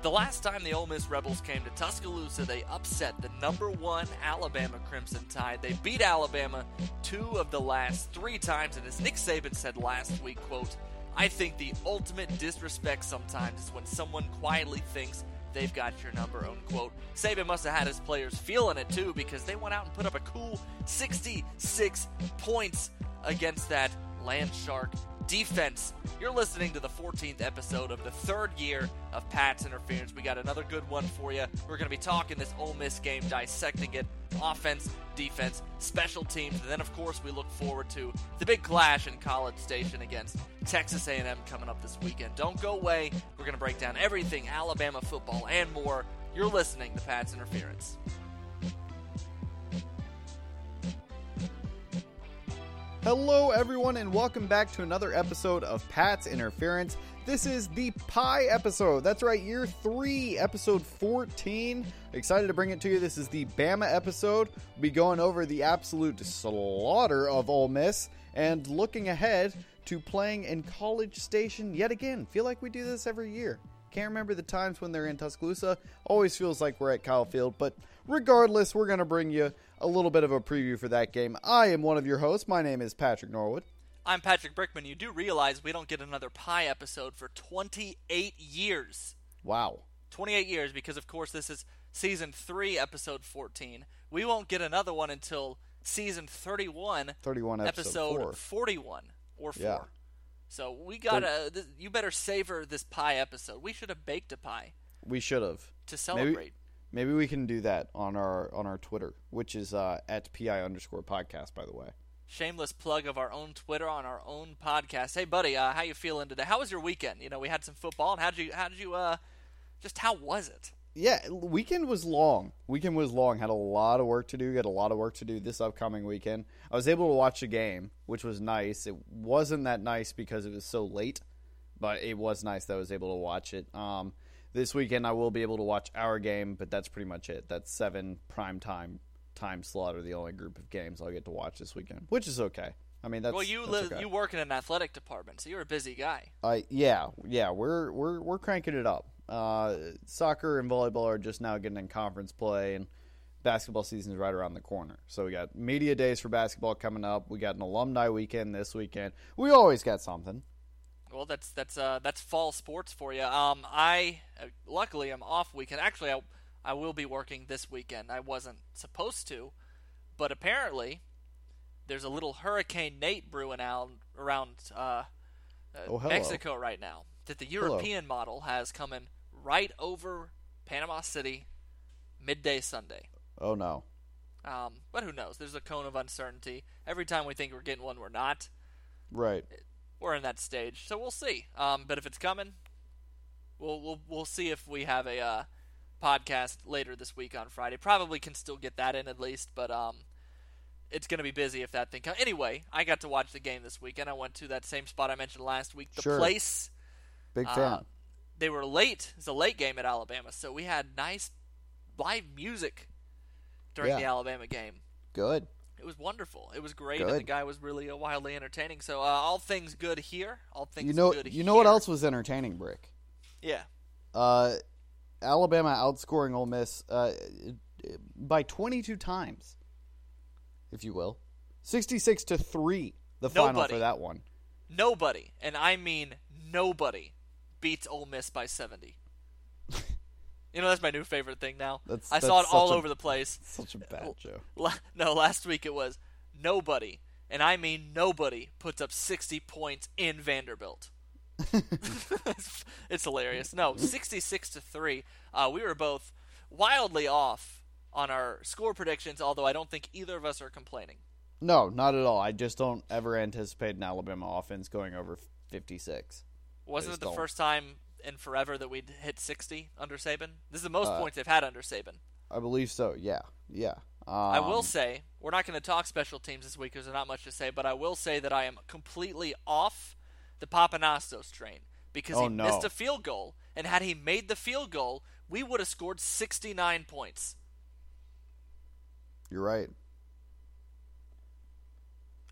The last time the Ole Miss Rebels came to Tuscaloosa, they upset the number one Alabama Crimson Tide. They beat Alabama two of the last three times, and as Nick Saban said last week, quote, I think the ultimate disrespect sometimes is when someone quietly thinks they've got your number, unquote. Saban must have had his players feeling it too because they went out and put up a cool 66 points against that Land Shark defense. You're listening to the 14th episode of the third year of Pat's Interference. We got another good one for you. We're going to be talking this Ole Miss game, dissecting it, offense, defense, special teams, and then of course we look forward to the big clash in College Station against Texas A&M coming up this weekend. Don't go away. We're going to break down everything Alabama football and more. You're listening to Pat's Interference. Hello, everyone, and welcome back to another episode of Pat's Interference. This is the Pie episode. That's right, year three, episode 14. Excited to bring it to you. This is the Bama episode. We'll be going over the absolute slaughter of Ole Miss and looking ahead to playing in College Station yet again. Feel like we do this every year. Can't remember the times when they're in Tuscaloosa. Always feels like we're at Kyle Field, but regardless, we're going to bring you a little bit of a preview for that game. I am one of your hosts. My name is Patrick Norwood. I'm Patrick Brickman. You do realize we don't get another Pie episode for 28 years. Wow. 28 years because, of course, this is season 3, episode 14. We won't get another one until season 31, 31 episode, episode four. 41 or 4. Yeah. So we gotta. Th- you better savor this pie episode. We should have baked a pie We should have. to celebrate. Maybe we can do that on our on our Twitter, which is uh, at pi underscore podcast. By the way, Shameless plug of our own Twitter on our own podcast. Hey, buddy, uh, how you feeling today? How was your weekend? You know, we had some football, and how did you? How did you? Uh, just how was it? yeah, weekend was long. Weekend was long. Had a lot of work to do. Got a lot of work to do this upcoming weekend. I was able to watch a game, which was nice. It wasn't that nice because it was so late, but it was nice that I was able to watch it. Um, this weekend I will be able to watch our game, but that's pretty much it. That's seven prime time time slot are the only group of games I'll get to watch this weekend, which is okay. I mean, that's well, you that's live, okay. you work in an athletic department, so you're a busy guy. I yeah yeah we're we're we're cranking it up. Uh, soccer and volleyball are just now getting in conference play, and basketball season is right around the corner. So we got media days for basketball coming up. We got an alumni weekend this weekend. We always got something. Well, that's that's uh, that's fall sports for you. Um, I uh, luckily I'm off weekend. Actually, I I will be working this weekend. I wasn't supposed to, but apparently there's a little Hurricane Nate brewing out around uh, uh, Oh. Mexico right now. That the European model has coming right over Panama City midday Sunday. Oh no, Um, but who knows? There's a cone of uncertainty. Every time we think we're getting one, we're not. right? We're in that stage, so we'll see. Um, but if it's coming, we'll we'll we'll see if we have a uh, podcast later this week on Friday. Probably can still get that in at least, but um, it's going to be busy if that thing comes. Anyway, I got to watch the game this weekend. I went to that same spot I mentioned last week, the Sure. place. Big Uh, fan. They were late. It's a late game at Alabama, so we had nice live music during Yeah. the Alabama game. Good. It was wonderful. It was great, and the guy was really uh, wildly entertaining. So uh, all things good here. All things You know good you know what else was entertaining, Brick? Yeah. Uh, Alabama outscoring Ole Miss uh, by 22 times, if you will. 66 to 3 the final Nobody. for that one. Nobody, and I mean nobody, beats Ole Miss by 70. You know, that's my new favorite thing now. That's- I saw it all a- over the place. Such a bad joke. No, last week it was nobody, and I mean nobody, puts up 60 points in Vanderbilt. it's, it's hilarious. No, 66 to 3. Uh, we were both wildly off on our score predictions, although I don't think either of us are complaining. No, not at all. I just don't ever anticipate an Alabama offense going over 56. Wasn't it the don't. first time in forever that we'd hit 60 under Saban? This is the most Uh, points they've had under Saban. I believe so. Yeah. Yeah. Um, I will say, we're not going to talk special teams this week because there's not much to say, but I will say that I am completely off the Pappanastos train because Oh, he no. missed a field goal, and had he made the field goal, we would have scored 69 points. You're right.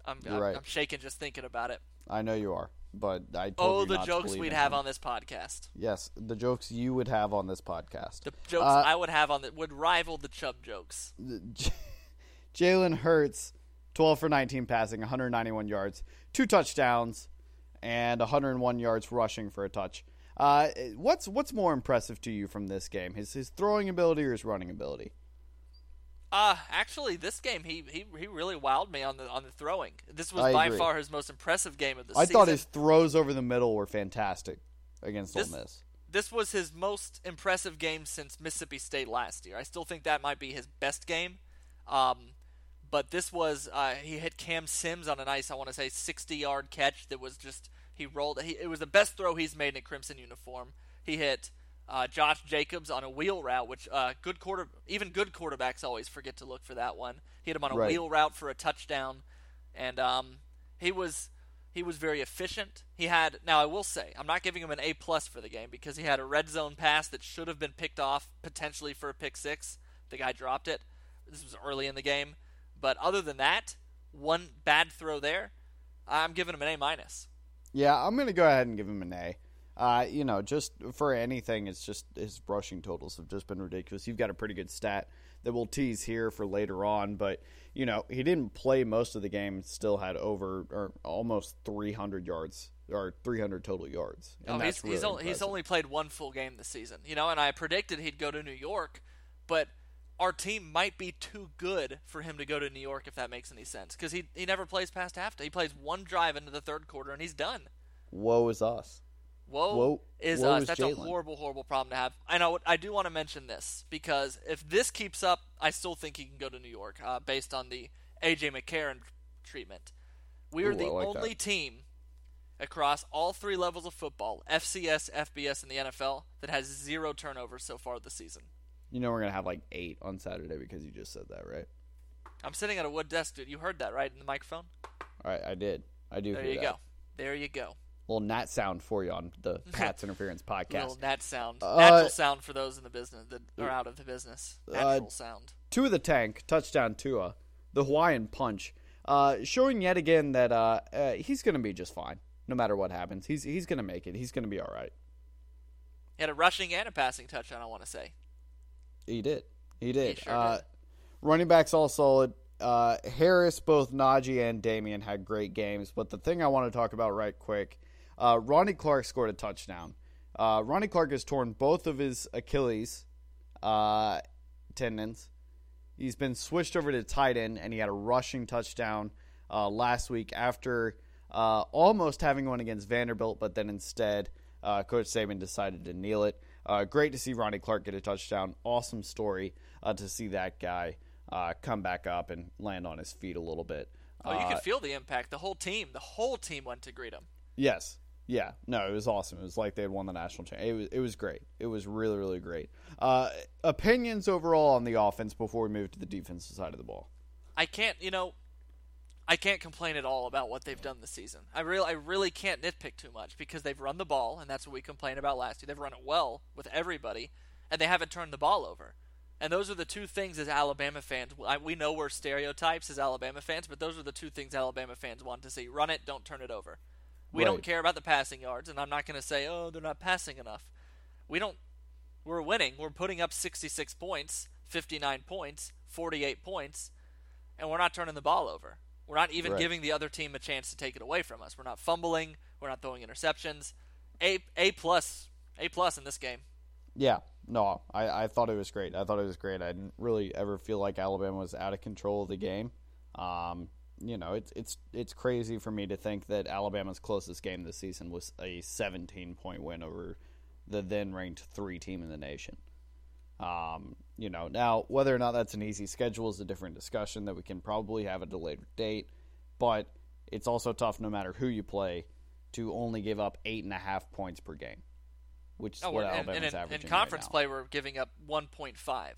I'm, You're I'm, right. I'm shaking just thinking about it. I know you are. But I told Oh, you the not to jokes believe we'd have him. on this podcast. Yes, the jokes you would have on this podcast. The jokes Uh, I would have on that would rival the Chubb jokes. J- Jalen Hurts, 12 for 19 passing, 191 yards, two touchdowns, and 101 yards rushing for a touch. Uh, what's what's more impressive to you from this game? His his throwing ability or his running ability? Uh, actually, this game he, he he really wowed me on the on the throwing. This was I by agree. far his most impressive game of the I season. I thought his throws over the middle were fantastic against This- Ole Miss. this was his most impressive game since Mississippi State last year. I still think that might be his best game. Um, but this was uh, he hit Cam Sims on a nice, I want to say, 60-yard catch that was just he rolled. He, it was the best throw he's made in a crimson uniform. He hit uh, Josh Jacobs on a wheel route, which uh, good quarter, even good quarterbacks always forget to look for that one. He hit him on a Right. wheel route for a touchdown, and um, he was he was very efficient. He had now I will say I'm not giving him an A plus for the game because he had a red zone pass that should have been picked off potentially for a pick six. The guy dropped it. This was early in the game, but other than that, one bad throw there, I'm giving him an A minus. Yeah, I'm going to go ahead and give him an A. Uh, you know, just for anything, it's just his rushing totals have just been ridiculous. You've got a pretty good stat that we'll tease here for later on, but you know, he didn't play most of the game. Still had over or almost 300 yards or 300 total yards. And Oh, he's really he's, only, he's only played one full game this season, you know, and I predicted he'd go to New York, but our team might be too good for him to go to New York if that makes any sense because he he never plays past half. He plays one drive into the third quarter and he's done. Woe is us. Whoa, Woe- is woe us. is That's Jalen. a horrible, horrible problem to have. I know. I do want to mention this because if this keeps up, I still think he can go to New York uh, based on the AJ McCarron treatment. We are Ooh, the like only that. team across all three levels of football, FCS, FBS, and the NFL, that has zero turnovers so far this season. You know, we're going to have like eight on Saturday because you just said that, right? I'm sitting at a wood desk, dude. You heard that right in the microphone? All right, I did. I do There you that. go. There you go. Little nat sound for you on the Pats Interference podcast. Little nat sound, Uh, natural sound for those in the business that are out of the business. Uh, Natural sound. two of the tank touchdown Tua, the Hawaiian punch, uh, showing yet again that uh, uh, he's going to be just fine no matter what happens. He's he's going to make it. He's going to be all right. He had a rushing and a passing touchdown. I want to say. He did. He did. sure uh, did. Running backs all solid. Uh, Harris, both Najee and Damien had great games. But the thing I want to talk about right quick, uh, Ronnie Clark scored a touchdown. Uh, Ronnie Clark has torn both of his Achilles uh, tendons. He's been switched over to tight end, and he had a rushing touchdown uh, last week after uh, almost having one against Vanderbilt, but then instead, uh, Coach Saban decided to kneel it. Uh, great to see Ronnie Clark get a touchdown. Awesome story uh, to see that guy uh, come back up and land on his feet a little bit. Oh, you could feel the impact. The whole team, the whole team went to greet him. Yes. Yeah. No, it was awesome. It was like they had won the national championship. It was, it was great. It was really, really great. Uh, opinions overall on the offense before we move to the defensive side of the ball. I can't, you know, I can't complain at all about what they've done this season. I really, I really can't nitpick too much because they've run the ball, and that's what we complained about last year. They've run it well with everybody, and they haven't turned the ball over. And those are the two things as Alabama fans. We know we're stereotypes as Alabama fans, but those are the two things Alabama fans want to see: run it, don't turn it over. We Right. don't care about the passing yards, and I'm not going to say, oh, they're not passing enough. We don't. We're winning. We're putting up 66 points, 59 points, 48 points, and we're not turning the ball over. We're not even Right. giving the other team a chance to take it away from us. We're not fumbling. We're not throwing interceptions. A A plus A plus in this game. Yeah, no, I, I thought it was great. I thought it was great. I didn't really ever feel like Alabama was out of control of the game. Um, you know, it's it's it's crazy for me to think that Alabama's closest game this season was a 17 point win over the then ranked three team in the nation. Um, you know, now whether or not that's an easy schedule is a different discussion that we can probably have at a later date, but it's also tough no matter who you play to only give up eight and a half points per game, which is Oh, what and, Alabama's and in, averaging in right conference now. play, we're giving up 1.5.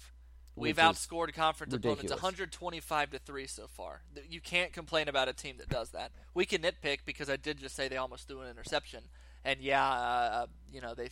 We've outscored conference opponents 125 to three so far. You can't complain about a team that does that. We can nitpick because I did just say they almost threw an interception, and yeah, uh, you know they,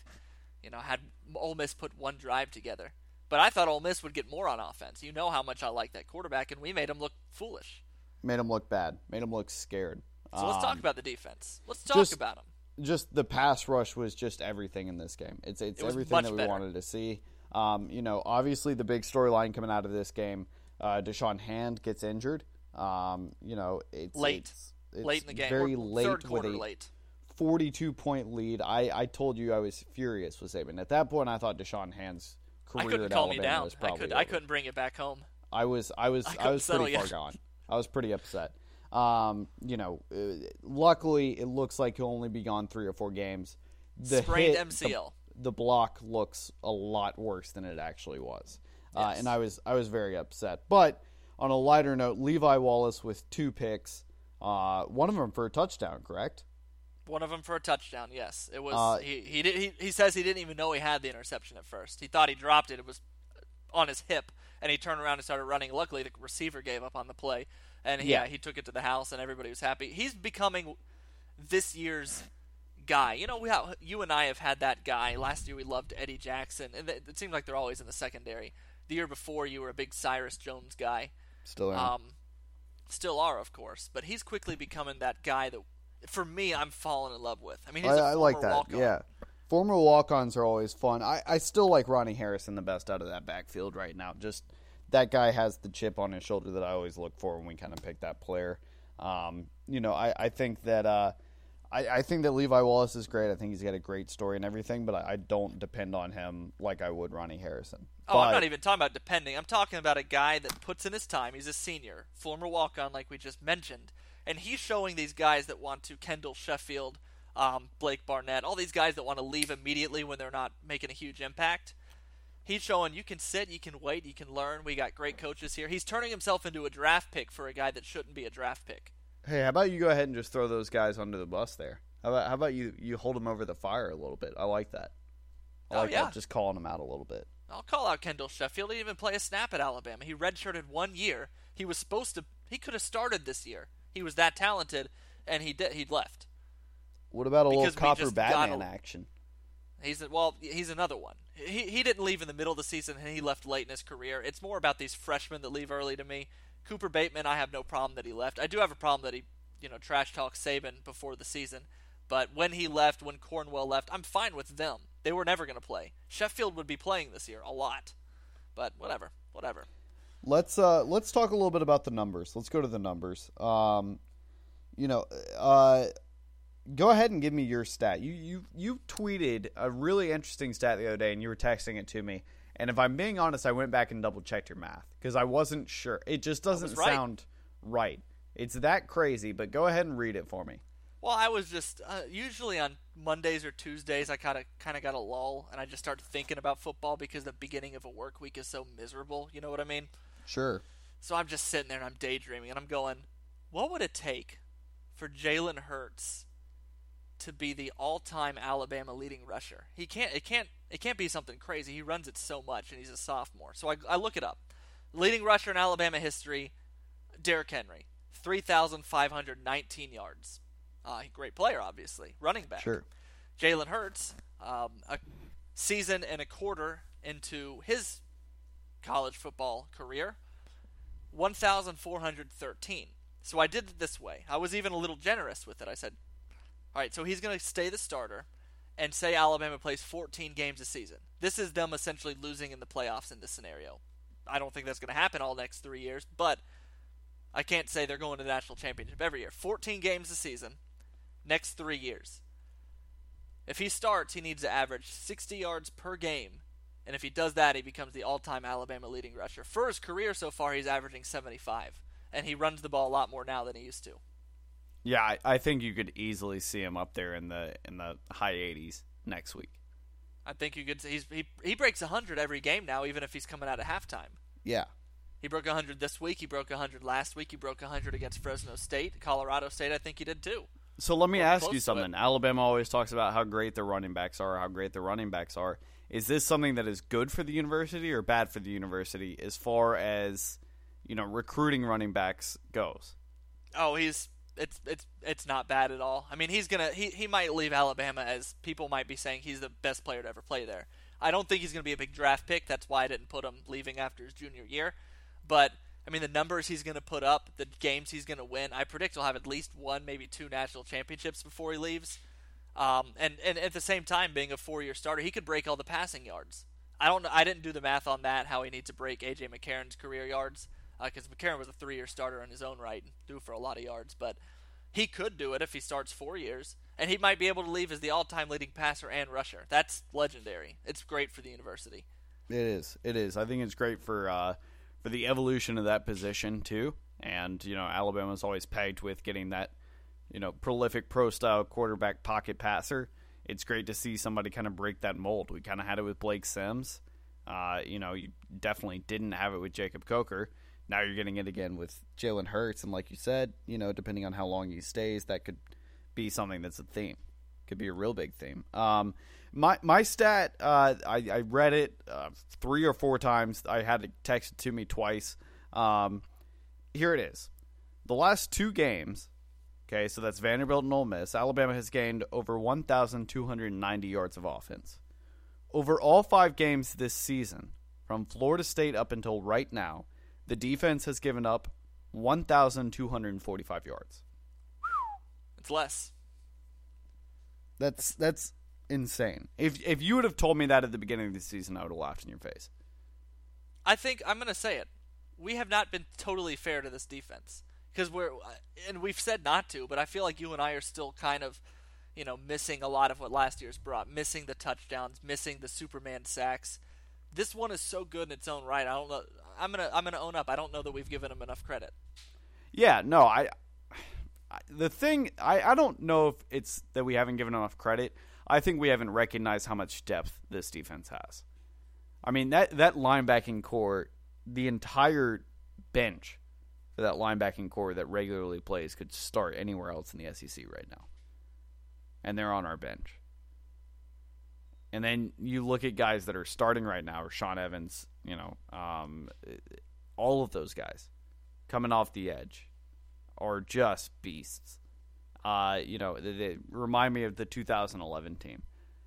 you know, had Ole Miss put one drive together. But I thought Ole Miss would get more on offense. You know how much I like that quarterback, and we made him look foolish. Made him look bad. Made him look scared. So let's talk Um, about the defense. Let's talk just- about them. just the pass rush was just everything in this game. It's it's It everything that we better. wanted to see. Um, you know, obviously the big storyline coming out of this game, uh, Da'Shawn Hand gets injured. Um, you know, it's Late. it's, it's late in the game, very or late third with a late. 42 point lead. I, I told you I was furious with Saban. At that point, I thought Da'Shawn Hand's I career couldn't at calm Alabama down. was I probably could I over. couldn't bring it back home. I was I was I I, was pretty far gone. I was pretty upset. Um, you know, uh, luckily it looks like he'll only be gone three or four games. The Sprained hit, MCL. The, block looks a lot worse than it actually was, uh, and I was I was very upset. But on a lighter note, Levi Wallace with two picks, uh, one of them for a touchdown, correct? One of them for a touchdown. Yes, it was. Uh, he he, did, he he says he didn't even know he had the interception at first. He thought he dropped it. It was on his hip, and he turned around and started running. Luckily, the receiver gave up on the play, and he, Yeah. yeah, he took it to the house, and everybody was happy. He's becoming this year's guy. You know, we have, you and I have had that guy. Last year we loved Eddie Jackson, and it, it seems like they're always in the secondary. The year before, you were a big Cyrus Jones guy. Still in. Um, still are, of course, but he's quickly becoming that guy that, for me, I'm falling in love with. I mean, he's I, a I like that. walk-on. Yeah. Former walk-ons are always fun. I, I still like Ronnie Harrison the best out of that backfield right now. Just that guy has the chip on his shoulder that I always look for when we kind of pick that player. Um, you know, I, I think that uh, I, I think that Levi Wallace is great. I think he's got a great story and everything, but I, I don't depend on him like I would Ronnie Harrison. Oh, I'm not even talking about depending. I'm talking about a guy that puts in his time. He's a senior, former walk-on, like we just mentioned, and he's showing these guys that want to Kendall Sheffield, um, Blake Barnett, all these guys that want to leave immediately when they're not making a huge impact. He's showing you can sit, you can wait, you can learn. We got great coaches here. He's turning himself into a draft pick for a guy that shouldn't be a draft pick. Hey, how about you go ahead and just throw those guys under the bus there? How about how about you you hold them over the fire a little bit? I like that. I Oh, like yeah. that. Just calling them out a little bit. I'll call out Kendall Sheffield. He didn't even play a snap at Alabama. He redshirted one year. He was supposed to. He could have started this year. He was that talented, and he did. He left. What about a Because little Cooper Bateman a- action? He's a, well. He's another one. He he didn't leave in the middle of the season, and he left late in his career. It's more about these freshmen that leave early to me. Cooper Bateman, I have no problem that he left. I do have a problem that he, you know, trash talked Saban before the season. But when he left, when Cornwell left, I'm fine with them. They were never going to play. Sheffield would be playing this year a lot, but whatever, whatever. Let's uh let's talk a little bit about the numbers. Let's go to the numbers. Um, you know, uh, go ahead and give me your stat. You you you tweeted a really interesting stat the other day, and you were texting it to me. And if I'm being honest, I went back and double checked your math because I wasn't sure. It just doesn't right. sound right. It's that crazy, but go ahead and read it for me. Well, I was just uh, usually on Mondays or Tuesdays. I kind of kind of got a lull, and I just start thinking about football because the beginning of a work week is so miserable. You know what I mean? Sure. So I'm just sitting there and I'm daydreaming, and I'm going, what would it take for Jalen Hurts to be the all-time Alabama leading rusher? He can't. It can't. It can't be something crazy. He runs it so much, and he's a sophomore. So I, I look it up. Leading rusher in Alabama history, Derrick Henry, three thousand five hundred nineteen yards. Uh, great player, obviously. Running back. Sure. Jalen Hurts, um, a season and a quarter into his college football career, 1,413. So I did it this way. I was even a little generous with it. I said, all right, so he's going to stay the starter and say Alabama plays 14 games a season. This is them essentially losing in the playoffs in this scenario. I don't think that's going to happen all next three years, but I can't say they're going to the national championship every year. 14 games a season, next three years. If he starts, he needs to average 60 yards per game. And if he does that, he becomes the all time Alabama leading rusher. For his career so far, he's averaging 75. And he runs the ball a lot more now than he used to. Yeah, I, I think you could easily see him up there in the in the high 80s next week. I think you could. He's, he he breaks 100 every game now, even if he's coming out at halftime. Yeah. He broke 100 this week. He broke 100 last week. He broke 100 against Fresno State, Colorado State. I think he did too. So let me We're ask you something. Alabama always talks about how great their running backs are, how great their running backs are. Is this something that is good for the university or bad for the university as far as you know recruiting running backs goes? Oh, he's it's it's it's not bad at all. I mean, he's gonna he he might leave Alabama as people might be saying he's the best player to ever play there. I don't think he's gonna be a big draft pick. That's why I didn't put him leaving after his junior year. But I mean, the numbers he's gonna put up, the games he's gonna win, I predict he'll have at least one, maybe two national championships before he leaves. Um, and, and at the same time, being a four-year starter, he could break all the passing yards. I don't. I didn't do the math on that. How he needs to break AJ McCarron's career yards because uh, McCarron was a three-year starter in his own right, and threw for a lot of yards. But he could do it if he starts four years, and he might be able to leave as the all-time leading passer and rusher. That's legendary. It's great for the university. It is. It is. I think it's great for uh, for the evolution of that position too. And you know, Alabama's always pegged with getting that you know prolific pro-style quarterback pocket passer. It's great to see somebody kind of break that mold. We kind of had it with Blake Sims. Uh, you know, you definitely didn't have it with Jacob Coker. Now you're getting it again with Jalen Hurts, and like you said, you know, depending on how long he stays, that could be something that's a theme. Could be a real big theme. Um, my my stat, uh, I, I read it uh, three or four times. I had it texted to me twice. Um, here it is. The last two games, okay, so that's Vanderbilt and Ole Miss. Alabama has gained over 1,290 yards of offense. Over all five games this season, from Florida State up until right now, the defense has given up 1,245 yards. It's less. That's that's insane. If if you would have told me that at the beginning of the season, I would have laughed in your face. I think I'm going to say it. We have not been totally fair to this defense because we're and we've said not to, but I feel like you and I are still kind of, you know, missing a lot of what last year's brought, missing the touchdowns, missing the Superman sacks. This one is so good in its own right. I don't know. I'm gonna I'm gonna own up. I don't know that we've given him enough credit. Yeah, no, I. The thing I I don't know if it's that we haven't given enough credit. I think we haven't recognized how much depth this defense has. I mean that that linebacking corps, the entire bench for that linebacking corps that regularly plays could start anywhere else in the SEC right now, and they're on our bench. And then you look at guys that are starting right now, Sean Evans, you know, um, all of those guys coming off the edge are just beasts. Uh, you know, they, they, remind me of the 2011 team.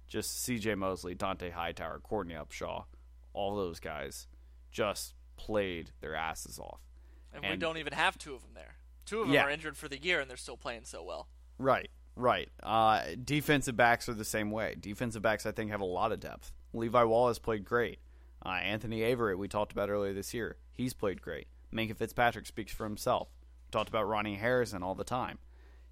Just C.J. Mosley, Dont'a Hightower, Courtney Upshaw, all those guys just played their asses off. And, and we don't even have two of them there. Two of them yeah. are injured for the year, and they're still playing so well. Right, right. Uh, defensive backs are the same way. Defensive backs, I think, have a lot of depth. Levi Wallace played great. Uh, Anthony Averett, we talked about earlier this year, he's played great. Minkah Fitzpatrick speaks for himself. We talked about Ronnie Harrison all the time.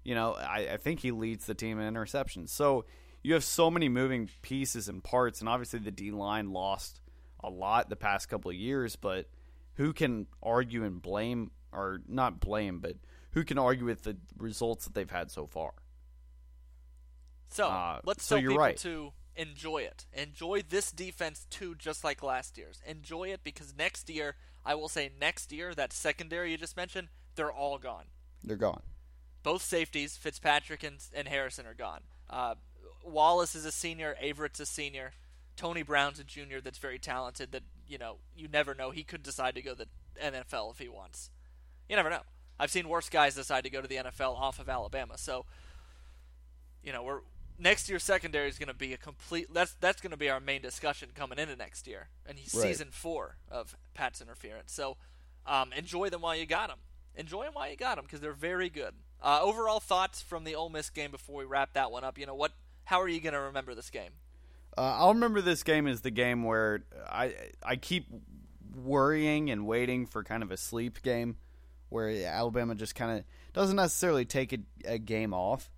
You know, I, I think he leads the team in interceptions. So you have so many moving pieces and parts, and obviously the D line lost a lot the past couple of years. But who can argue and blame, or not blame, but who can argue with the results that they've had so far? So uh, let's so tell people right. to enjoy it. Enjoy this defense too, just like last year's. Enjoy it because next year, I will say next year, that secondary you just mentioned, they're all gone. They're gone. Both safeties, Fitzpatrick and, and Harrison, are gone. Uh, Wallace is a senior. Averett's a senior. Tony Brown's a junior that's very talented. That you know you never know. He could decide to go to the NFL if he wants. You never know. I've seen worse guys decide to go to the NFL off of Alabama. So you know we're next year's secondary is going to be a complete. That's that's going to be our main discussion coming into next year, and he's right. season four of Pat's interference. So um, enjoy them while you got them. Enjoy them while you got them because they're very good. Uh, overall thoughts from the Ole Miss game before we wrap that one up. You know what? How are you going to remember this game? Uh, I'll remember this game as the game where I I keep worrying and waiting for kind of a sleep game where Alabama just kind of doesn't necessarily take a, a game off,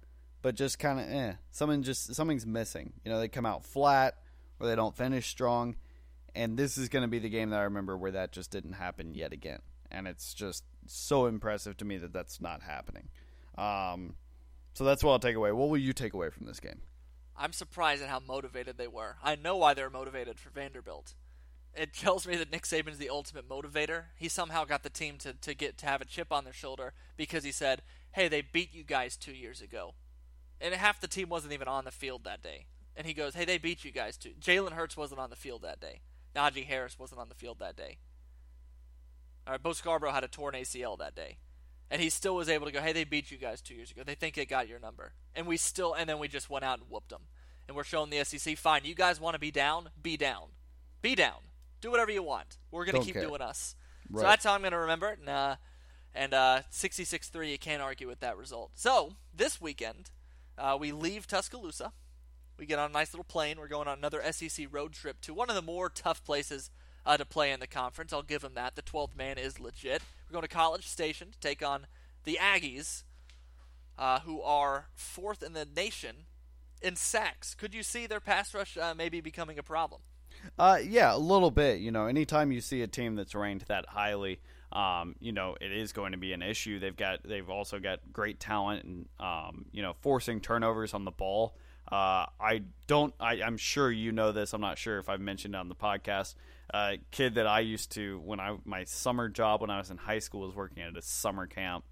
but just kind of eh, something just something's missing. You know, they come out flat or they don't finish strong, and this is going to be the game that I remember where that just didn't happen yet again, and it's just so impressive to me that that's not happening. Um, so that's what I'll take away. What will you take away from this game? I'm surprised at how motivated they were. I know why they're motivated for Vanderbilt. It tells me that Nick Saban's the ultimate motivator. He somehow got the team to, to get to have a chip on their shoulder because he said, "Hey, they beat you guys two years ago," and half the team wasn't even on the field that day. And he goes, "Hey, they beat you guys too." Jalen Hurts wasn't on the field that day. Najee Harris wasn't on the field that day. All right, Bo Scarborough had a torn ACL that day and he still was able to go, "Hey, they beat you guys two years ago. They think they got your number." And we still, and then we just went out and whooped them. And we're showing the SEC, fine, you guys want to be down, be down, be down, do whatever you want. We're gonna Don't keep care. doing us. Right. So that's how I'm gonna remember it. And uh, and uh, 66-3, you can't argue with that result. So this weekend, uh, we leave Tuscaloosa. We get on a nice little plane. We're going on another SEC road trip to one of the more tough places uh, to play in the conference. I'll give them that. The 12th man is legit. We're going to College Station to take on the Aggies, uh, who are fourth in the nation in sacks. Could you see their pass rush uh, maybe becoming a problem? Uh, yeah, a little bit. You know, anytime you see a team that's ranked that highly, um, you know, it is going to be an issue. They've got, they've also got great talent and, um, you know, forcing turnovers on the ball. Uh, I don't. I, I'm sure you know this. I'm not sure if I've mentioned it on the podcast. Uh, kid that I used to when I my summer job when I was in high school was working at a summer camp.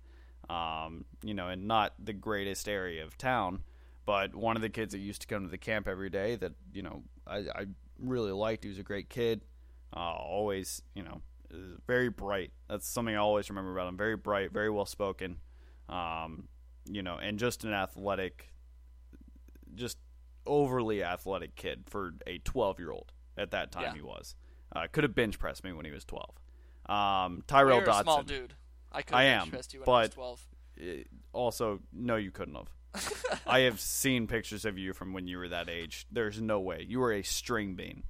Um, you know, in not the greatest area of town, but one of the kids that used to come to the camp every day that you know I, I really liked. He was a great kid. Uh, always, you know, very bright. That's something I always remember about him. Very bright, very well spoken. Um, you know, and just an athletic, just overly athletic kid for a 12 year old at that time. Yeah. He was uh, could have bench pressed me when he was 12. Um, Tyrel You're Dodson. a small dude. I could I am, bench-pressed you when I was but- 12. Eh, also, no, you couldn't have. I have seen pictures of you from when you were that age. There's no way. You were a string bean.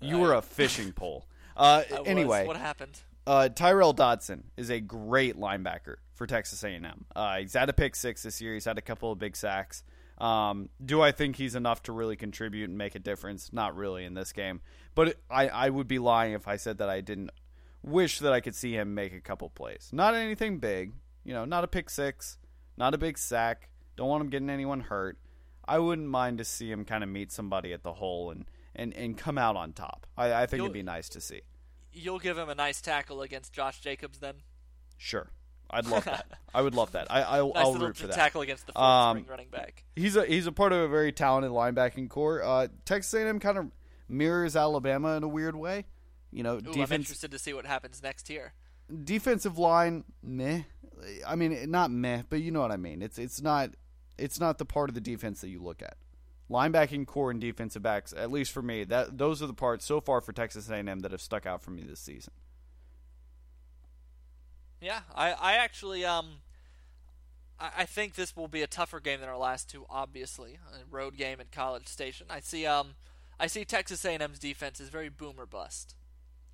You were a fishing pole. Uh, anyway, what happened? uh, Tyrel Dodson is a great linebacker for Texas A&M. Uh, he's had a pick six this year. He's had a couple of big sacks. Um, do I think he's enough to really contribute and make a difference? Not really in this game. But I, I would be lying if I said that I didn't wish that I could see him make a couple plays. Not anything big, you know, not a pick six, not a big sack. Don't want him getting anyone hurt. I wouldn't mind to see him kind of meet somebody at the hole and, and, and come out on top. I, I think You'll- it'd be nice to see. You'll give him a nice tackle against Josh Jacobs then? Sure. I'd love that. I would love that. I, I, Nice I'll root for that. tackle against the Um, running back. He's a he's a part of a very talented linebacking corps. Uh, Texas A&M kind of mirrors Alabama in a weird way. You know, Ooh, I'm interested to see what happens next here. defensive line meh. I mean, not meh, but you know what I mean. It's it's not it's not the part of the defense that you look at. Linebacking corps and defensive backs, at least for me, that those are the parts so far for Texas A&M that have stuck out for me this season. Yeah, I, I actually um I, I think this will be a tougher game than our last two, obviously. A road game at College Station. I see um I see Texas A&M's defense is very boomer bust.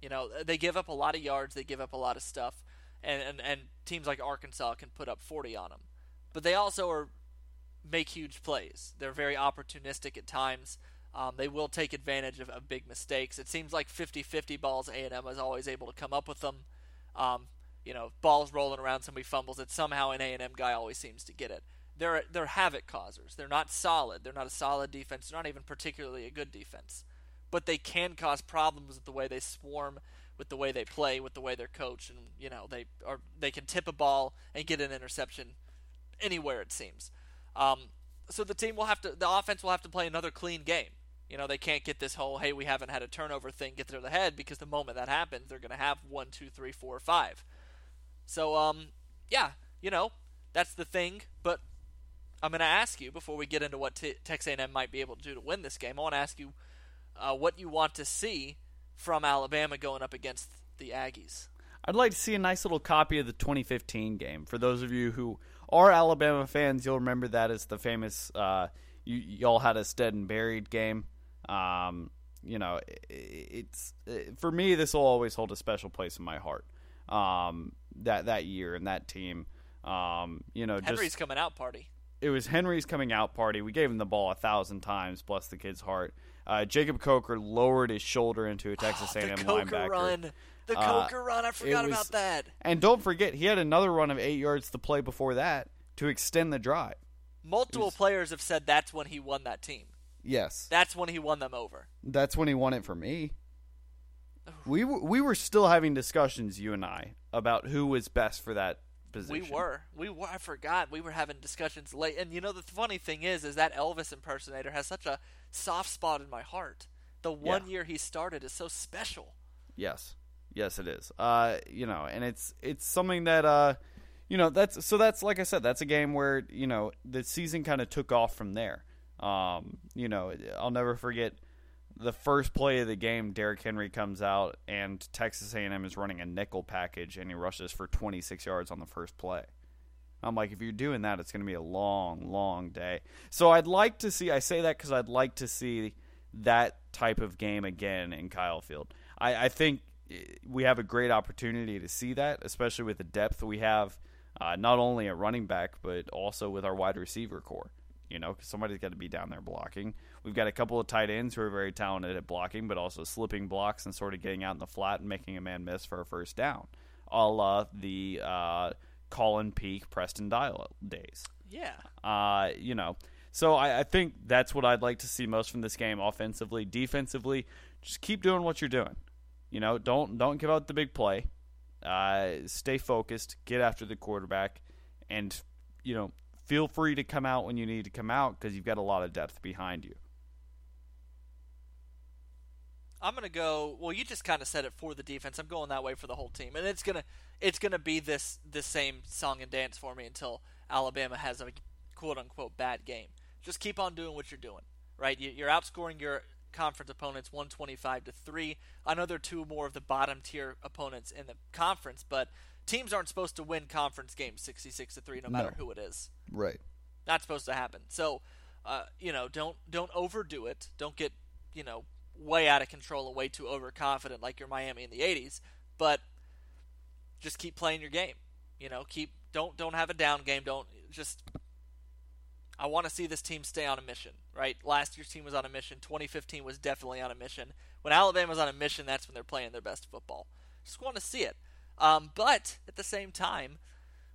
You know, they give up a lot of yards, they give up a lot of stuff, and, and, and teams like Arkansas can put up 40 on them. But they also are make huge plays. They're very opportunistic at times. Um, they will take advantage of, of big mistakes. It seems like 50-50 balls A&M is always able to come up with them. Um, you know, balls rolling around, somebody fumbles it. Somehow an A&M guy always seems to get it. They're they're havoc causers. They're not solid. They're not a solid defense. They're not even particularly a good defense. But they can cause problems with the way they swarm, with the way they play, with the way they're coached, and you know they are they can tip a ball and get an interception anywhere it seems. Um, so the team will have to, the offense will have to play another clean game. You know, they can't get this whole "hey, we haven't had a turnover" thing get to the head because the moment that happens, they're going to have one, two, three, four, five. So, um, yeah, you know, that's the thing. But I'm going to ask you before we get into what t- Texas A&M might be able to do to win this game. I want to ask you uh, what you want to see from Alabama going up against the Aggies. I'd like to see a nice little copy of the 2015 game. For those of you who are Alabama fans, you'll remember that as the famous uh, you, y'all had us dead and buried game. Um, you know, it, it's it, for me. This will always hold a special place in my heart. Um, that that year and that team. Um, you know, Henry's just coming out party. it was Henry's coming out party. We gave him the ball a thousand times, bless the kid's heart. Uh, Jacob Coker lowered his shoulder into a Texas A&M Oh, Coker linebacker. run. The Uh, Coker run. I forgot was- about that. And don't forget, he had another run of eight yards to play before that to extend the drive. Multiple was- players have said that's when he won that team. Yes, That's when he won them over. that's when he won it for me. We were, we were still having discussions, you and I, about who was best for that position. We were. We were. I forgot. We were having discussions late. And you know, the funny thing is, is that Elvis impersonator has such a soft spot in my heart. The one Yeah. year he started is so special. Yes, yes, it is. Uh, you know, and it's it's something that uh, you know, that's so that's like I said, that's a game where you know the season kind of took off from there. Um, you know, I'll never forget the first play of the game. Derrick Henry comes out, and Texas A&M is running a nickel package, and he rushes for 26 yards on the first play. I'm like, if you're doing that, it's going to be a long, long day. So I'd like to see. I say that because I'd like to see that type of game again in Kyle Field. I, I think we have a great opportunity to see that, especially with the depth we have, uh, not only at running back but also with our wide receiver corps. You know, cause somebody's got to be down there blocking. We've got a couple of tight ends who are very talented at blocking, but also slipping blocks and sort of getting out in the flat and making a man miss for a first down, a la the uh, Colin Peek, Preston Dial days. Yeah. Uh, you know, so I, I think that's what I'd like to see most from this game, offensively, defensively. Just keep doing what you're doing. You know, don't don't give out the big play. Uh, stay focused. Get after the quarterback, and you know, feel free to come out when you need to come out because you've got a lot of depth behind you. I'm gonna go. Well, you just kind of said it for the defense. I'm going that way for the whole team, and it's gonna it's gonna be this this same song and dance for me until Alabama has a quote unquote bad game. Just keep on doing what you're doing, right? You're outscoring your conference opponents 125 to 3. I know they're two more of the bottom tier opponents in the conference, but teams aren't supposed to win conference games 66 to 3 no matter No. who it is. Right. Not supposed to happen. So, uh, you know, don't don't overdo it. Don't get, you know, way out of control and way too overconfident like you're Miami in the 80s, but just keep playing your game. You know, keep don't don't have a down game. Don't just I want to see this team stay on a mission, right? Last year's team was on a mission. 2015 was definitely on a mission. When Alabama's on a mission, that's when they're playing their best football. Just want to see it. Um, but at the same time,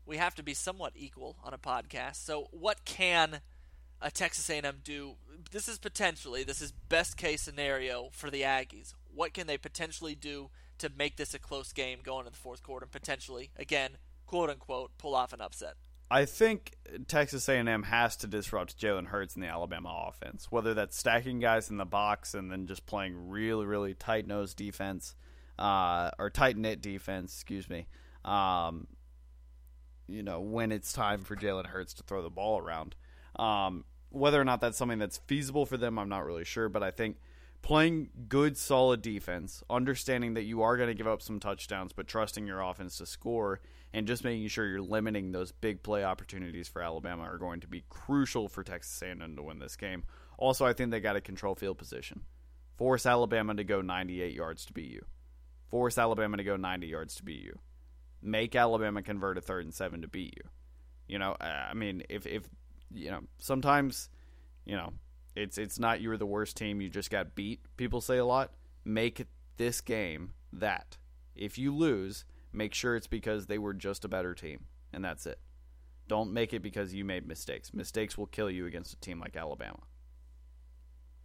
we have to be somewhat equal on a podcast. So, what can a Texas A&M do? This is potentially this is best case scenario for the Aggies. What can they potentially do to make this a close game going into the fourth quarter and potentially, again, quote unquote, pull off an upset? I think Texas A&M has to disrupt Jalen Hurts in the Alabama offense, whether that's stacking guys in the box and then just playing really, really tight nose defense, uh, or tight knit defense, excuse me. Um, you know, when it's time for Jalen Hurts to throw the ball around. Um, whether or not that's something that's feasible for them, I'm not really sure, but I think playing good, solid defense, understanding that you are going to give up some touchdowns, but trusting your offense to score, and just making sure you're limiting those big play opportunities for Alabama are going to be crucial for Texas A&M to win this game. Also, I think they got to control field position. Force Alabama to go 98 yards to beat you. Force Alabama to go 90 yards to beat you. Make Alabama convert a third and seven to beat you. You know, I mean, if if you know, sometimes, you know, it's it's not you were the worst team, you just got beat. People say a lot. Make this game that. If you lose, make sure it's because they were just a better team, and that's it. Don't make it because you made mistakes. Mistakes will kill you against a team like Alabama.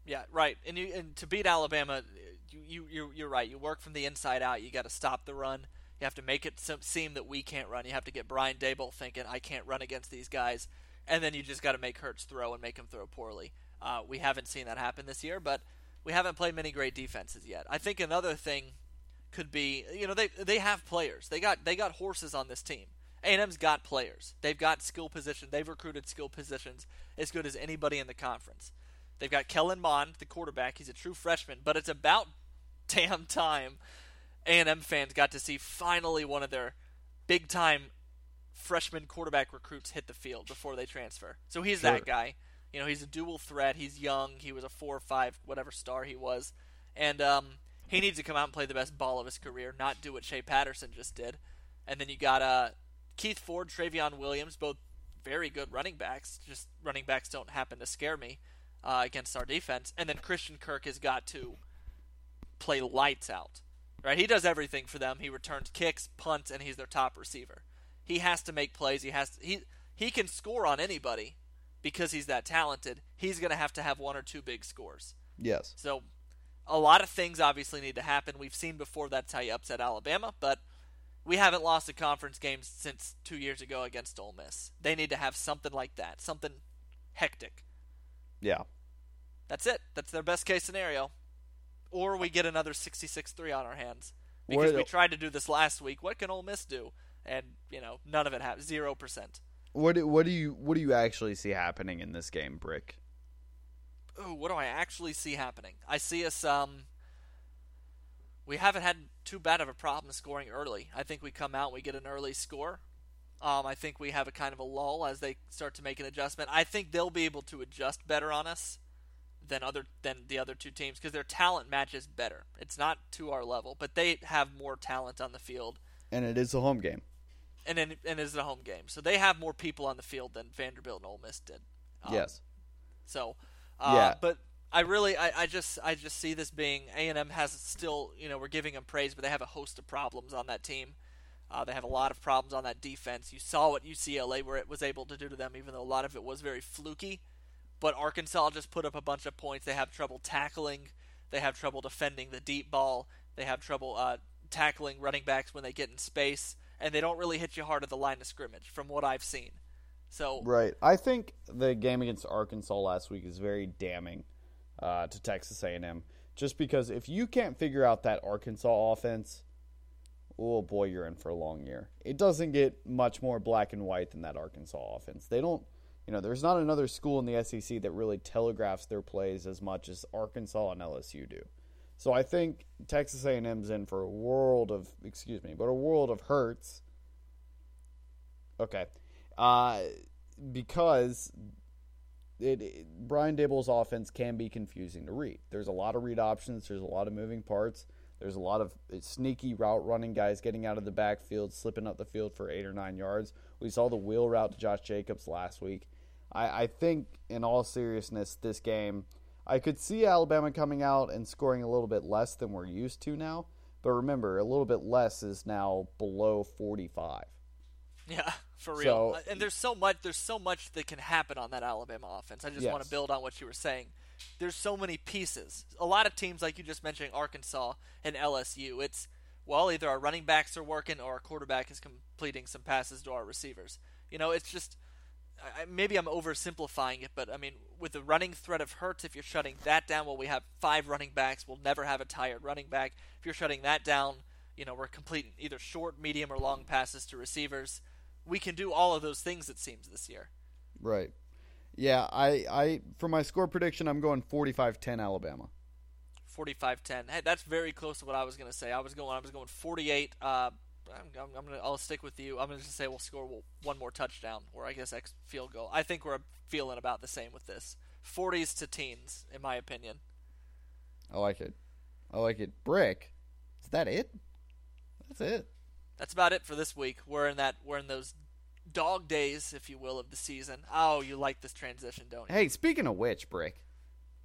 Yeah, right. And you and to beat Alabama, you you you're, right. You work from the inside out. You got to stop the run. You have to make it seem that we can't run. You have to get Brian Daboll thinking I can't run against these guys, and then you just got to make Hurts throw and make him throw poorly. Uh, we haven't seen that happen this year, but we haven't played many great defenses yet. I think another thing could be, you know, they they have players. They got they got horses on this team. A&M's got players. They've got skill position. They've recruited skill positions as good as anybody in the conference. They've got Kellen Mond, the quarterback. He's a true freshman, but it's about damn time A&M fans got to see finally one of their big time freshman quarterback recruits hit the field before they transfer. So he's Sure. that guy. You know, he's a dual threat. He's young. He was a four or five, whatever star he was, and um, he needs to come out and play the best ball of his career, not do what Shea Patterson just did. And then you got uh, Keith Ford, Trayveon Williams, both very good running backs. Just running backs don't happen to scare me uh, against our defense. And then Christian Kirk has got to play lights out. Right? He does everything for them. He returns kicks, punts, and he's their top receiver. He has to make plays. He has to, he he can score on anybody because he's that talented. He's going to have to have one or two big scores. Yes. So a lot of things obviously need to happen. We've seen before that's how you upset Alabama, but we haven't lost a conference game since two years ago against Ole Miss. They need to have something like that, something hectic. Yeah. That's it. That's their best case scenario. Or we get another 66-3 on our hands. Because the- we tried to do this last week. What can Ole Miss do? And, you know, none of it happened. 0%. What do, what do you what do you actually see happening in this game, Brick? What do I actually see happening? I see us um we haven't had too bad of a problem scoring early. I think we come out, we get an early score. Um, I think we have a kind of a lull as they start to make an adjustment. I think they'll be able to adjust better on us than other than the other two teams because their talent matches better. It's not to our level, but they have more talent on the field, And it is a home game. and and it's a home game, so they have more people on the field than Vanderbilt and Ole Miss did. Um, yes. So, uh, Yeah. but I really, I, I just, I just see this being A and M has still, you know, we're giving them praise, but they have a host of problems on that team. Uh, they have a lot of problems on that defense. You saw what UCLA where it was able to do to them, even though a lot of it was very fluky. But Arkansas just put up a bunch of points. They have trouble tackling. They have trouble defending the deep ball. They have trouble uh, tackling running backs when they get in space, and they don't really hit you hard at the line of scrimmage, from what I've seen. So Right. I think the game against Arkansas last week is very damning uh, to Texas A&M, just because if you can't figure out that Arkansas offense, oh boy, you're in for a long year. It doesn't get much more black and white than that Arkansas offense. They don't, you know, there's not another school in the SEC that really telegraphs their plays as much as Arkansas and LSU do. So I think Texas A&M's in for a world of, excuse me, but a world of hurts. Okay. Uh, because it, it Brian Daboll's offense can be confusing to read. There's a lot of read options. There's a lot of moving parts. There's a lot of sneaky route running guys getting out of the backfield, slipping up the field for eight or nine yards. We saw the wheel route to Josh Jacobs last week. I, I think, in all seriousness, this game, I could see Alabama coming out and scoring a little bit less than we're used to now. But remember, a little bit less is now below 45. Yeah, for real. So- Uh, and there's so much there's so much that can happen on that Alabama offense. I just want to build on what you were saying. There's so many pieces. A lot of teams like you just mentioned Arkansas and LSU. It's well, either our running backs are working or our quarterback is completing some passes to our receivers. You know, it's just I- maybe I'm oversimplifying it, but I mean, with the running threat of Hurts, if you're shutting that down, well, we have five running backs. We'll never have a tired running back. If you're shutting that down, you know, we're completing either short, medium, or long passes to receivers. We can do all of those things. It seems this year. Right. Yeah, I, I for my score prediction, I'm going 45-10 Alabama. 45-10. Hey, that's very close to what I was going to say. I was going. I was going 48. Uh, I'm, I'm, I'm gonna. I'll stick with you. I'm going to say we'll score one more touchdown, or I guess X field goal. I think we're feeling about the same with this. 40s to teens, in my opinion. I like it. I like it. Brick. Is that it? That's it. That's about it for this week. We're in that. We're in those dog days, if you will, of the season. Oh, you like this transition, don't you? Hey, speaking of which, Brick,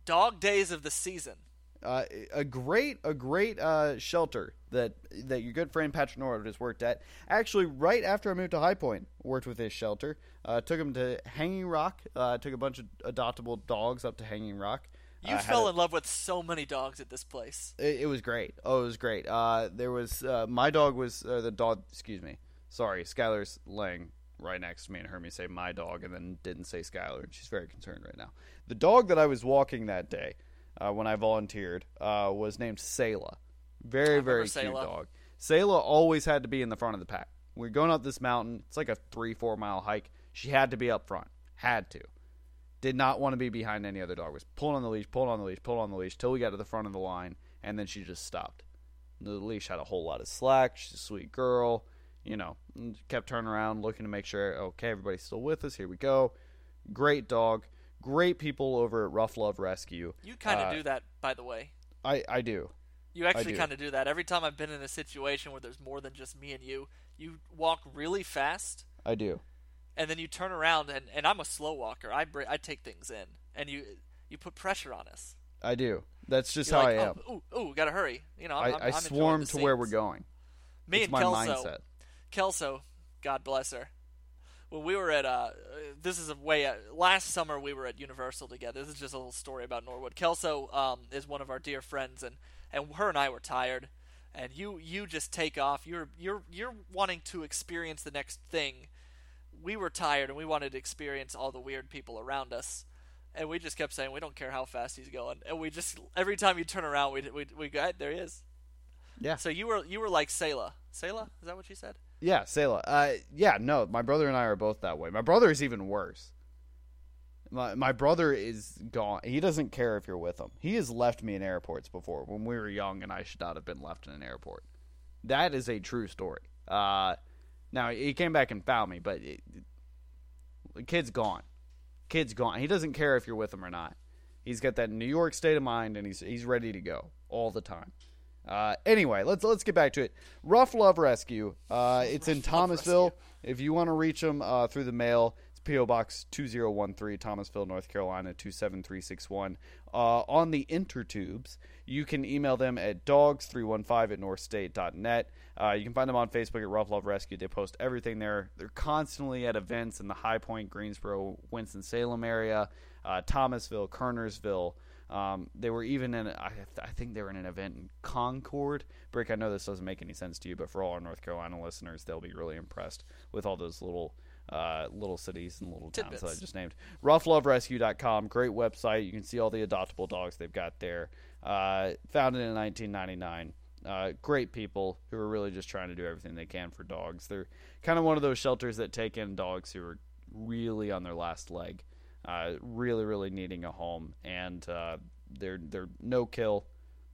Dog days of the season. uh, a great a great uh, shelter that that your good friend Patrick Norwood has worked at. Actually, right after I moved to High Point, worked with his shelter. Uh, took him to Hanging Rock. Uh, took a bunch of adoptable dogs up to Hanging Rock. You Uh, fell a- in love with so many dogs at this place. It, it was great. Oh, it was great. Uh, there was uh, my dog was uh, the dog. Excuse me. Sorry, Skylar's laying right next to me and heard me say my dog, and then didn't say Skylar, and she's very concerned right now. The dog that I was walking that day uh, when I volunteered uh, was named Selah. Very very cute dog. Selah always had to be in the front of the pack. We're going up this mountain. It's like a three four mile hike. She had to be up front. Had to did not want to be behind any other dog. Was pulling on the leash, pulling on the leash, pulling on the leash till we got to the front of the line, and then she just stopped. The leash had a whole lot of slack. She's a sweet girl, you know. Kept turning around, looking to make sure, okay, everybody's still with us. Here we go. Great dog. Great people over at Rough Love Rescue. You kind of Uh, do that, by the way. I I do. You actually kind of do that. Every time I've been in a situation where there's more than just me and you, you walk really fast, I do. And then you turn around, and, and I'm a slow walker. I br- I take things in, and you you put pressure on us. I do. That's just You're how like, I am. oh, ooh, ooh, gotta hurry. You know, I'm, I, I'm, I I'm swarm to where we're going. Me it's and my Kelso, mindset. Kelso, God bless her. When we were at, uh, this is a way. Uh, last summer we were at Universal together. This is just a little story about Norwood. Kelso um, is one of our dear friends, and and her and I were tired. And you you just take off. You're you're you're wanting to experience the next thing. We were tired, and we wanted to experience all the weird people around us. And we just kept saying we don't care how fast he's going. And we just every time you turn around, we we we go there he is. Yeah. So you were you were like Selah. Selah, is that what you said? Yeah, Selah. Uh, yeah, no, my brother and I are both that way. My brother is even worse. My my brother is gone. He doesn't care if you're with him. He has left me in airports before when we were young, and I should not have been left in an airport. That is a true story. Uh, Now he came back and fouled me, but it, the kid's gone. Kid's gone. He doesn't care if you're with him or not. He's got that New York state of mind, and he's he's ready to go all the time. Uh, anyway, let's let's get back to it. Rough Love Rescue. Uh, it's in Thomasville. If you want to reach them uh, through the mail, PO Box two zero one three, Thomasville, North Carolina two seven three six one. Uh, on the intertubes, you can email them at dogs315 at northstate.net. Uh, you can find them on Facebook at Rough Love Rescue. They post everything there. They're constantly at events in the High Point, Greensboro, Winston Salem area, uh, Thomasville, Kernersville. Um, they were even in, I, I think they were in an event in Concord. Brick, I know this doesn't make any sense to you, but for all our North Carolina listeners, they'll be really impressed with all those little uh, little cities and little towns that I just named. RoughLoveRescue.com, great website. You can see all the adoptable dogs they've got there. Uh, founded in 1999. Uh, great people who are really just trying to do everything they can for dogs. They're kind of one of those shelters that take in dogs who are really on their last leg, uh, really, really needing a home, and uh, they're they're no kill,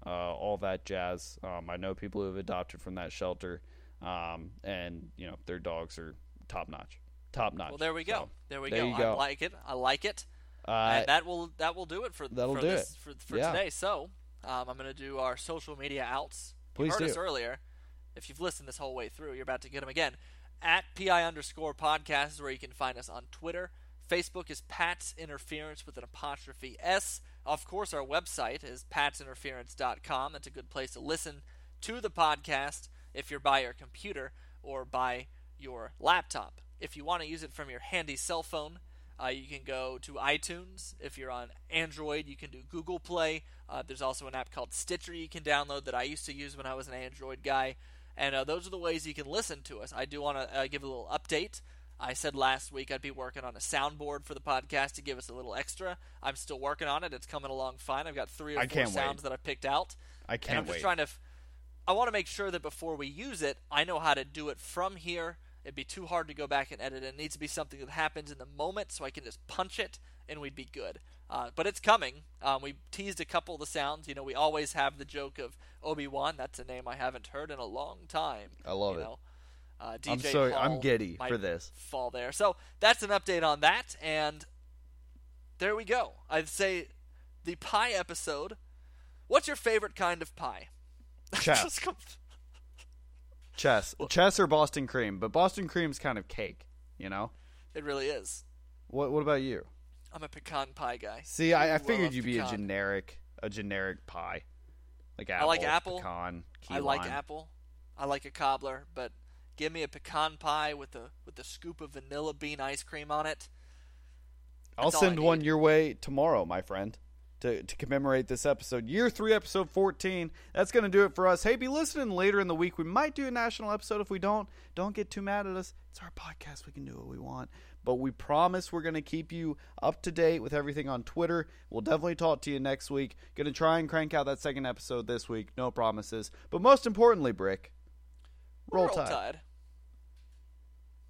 uh, all that jazz. Um, I know people who have adopted from that shelter, um, and you know their dogs are top notch, top notch. Well, there we go. So, there we there go. you go. I like it. I like it. uh, and that will that will do it for that'll for do this, it. for, for Yeah. today. So um, I'm going to do our social media outs. Please heard do. us earlier. If you've listened this whole way through, you're about to get them again. At pi underscore podcast is where you can find us on Twitter. Facebook is Pat's Interference with an apostrophe S. Of course, our website is patsinterference.com. That's a good place to listen to the podcast if you're by your computer or by your laptop. If you want to use it from your handy cell phone, uh, you can go to iTunes. If you're on Android, you can do Google Play. Uh, there's also an app called Stitcher you can download that I used to use when I was an Android guy. And uh, those are the ways you can listen to us. I do want to uh, give a little update. I said last week I'd be working on a soundboard for the podcast to give us a little extra. I'm still working on it. It's coming along fine. I've got three or I four can't wait. sounds that I've picked out. I and can't I'm just wait. trying to. F- I want to make sure that before we use it, I know how to do it from here. It'd be too hard to go back and edit. It needs to be something that happens in the moment, so I can just punch it and we'd be good. Uh, but it's coming. Um, we teased a couple of the sounds. You know, we always have the joke of Obi Wan. That's a name I haven't heard in a long time. I love you it. Know? Uh, DJ I'm so I'm Paul giddy for this. Fall there. So that's an update on that, and there we go. I'd say the pie episode. What's your favorite kind of pie? Chess. Chess, chess or Boston cream, but Boston cream's kind of cake, you know. it really is. What What about you? I'm a pecan pie guy. See, I, I figured you'd be a generic, a generic pie, like apple. I like apple. pecan, key I like apple. I like a cobbler, but give me a pecan pie with a with a scoop of vanilla bean ice cream on it. I'll That's all I send one your way tomorrow, my friend, to, to commemorate this episode. Year three, episode 14. That's going to do it for us. Hey, be listening later in the week. We might do a national episode. If we don't, don't get too mad at us. It's our podcast. We can do what we want. But we promise we're going to keep you up to date with everything on Twitter. We'll definitely talk to you next week. Going to try and crank out that second episode this week. No promises. But most importantly, Brick, roll, Roll tide. tide.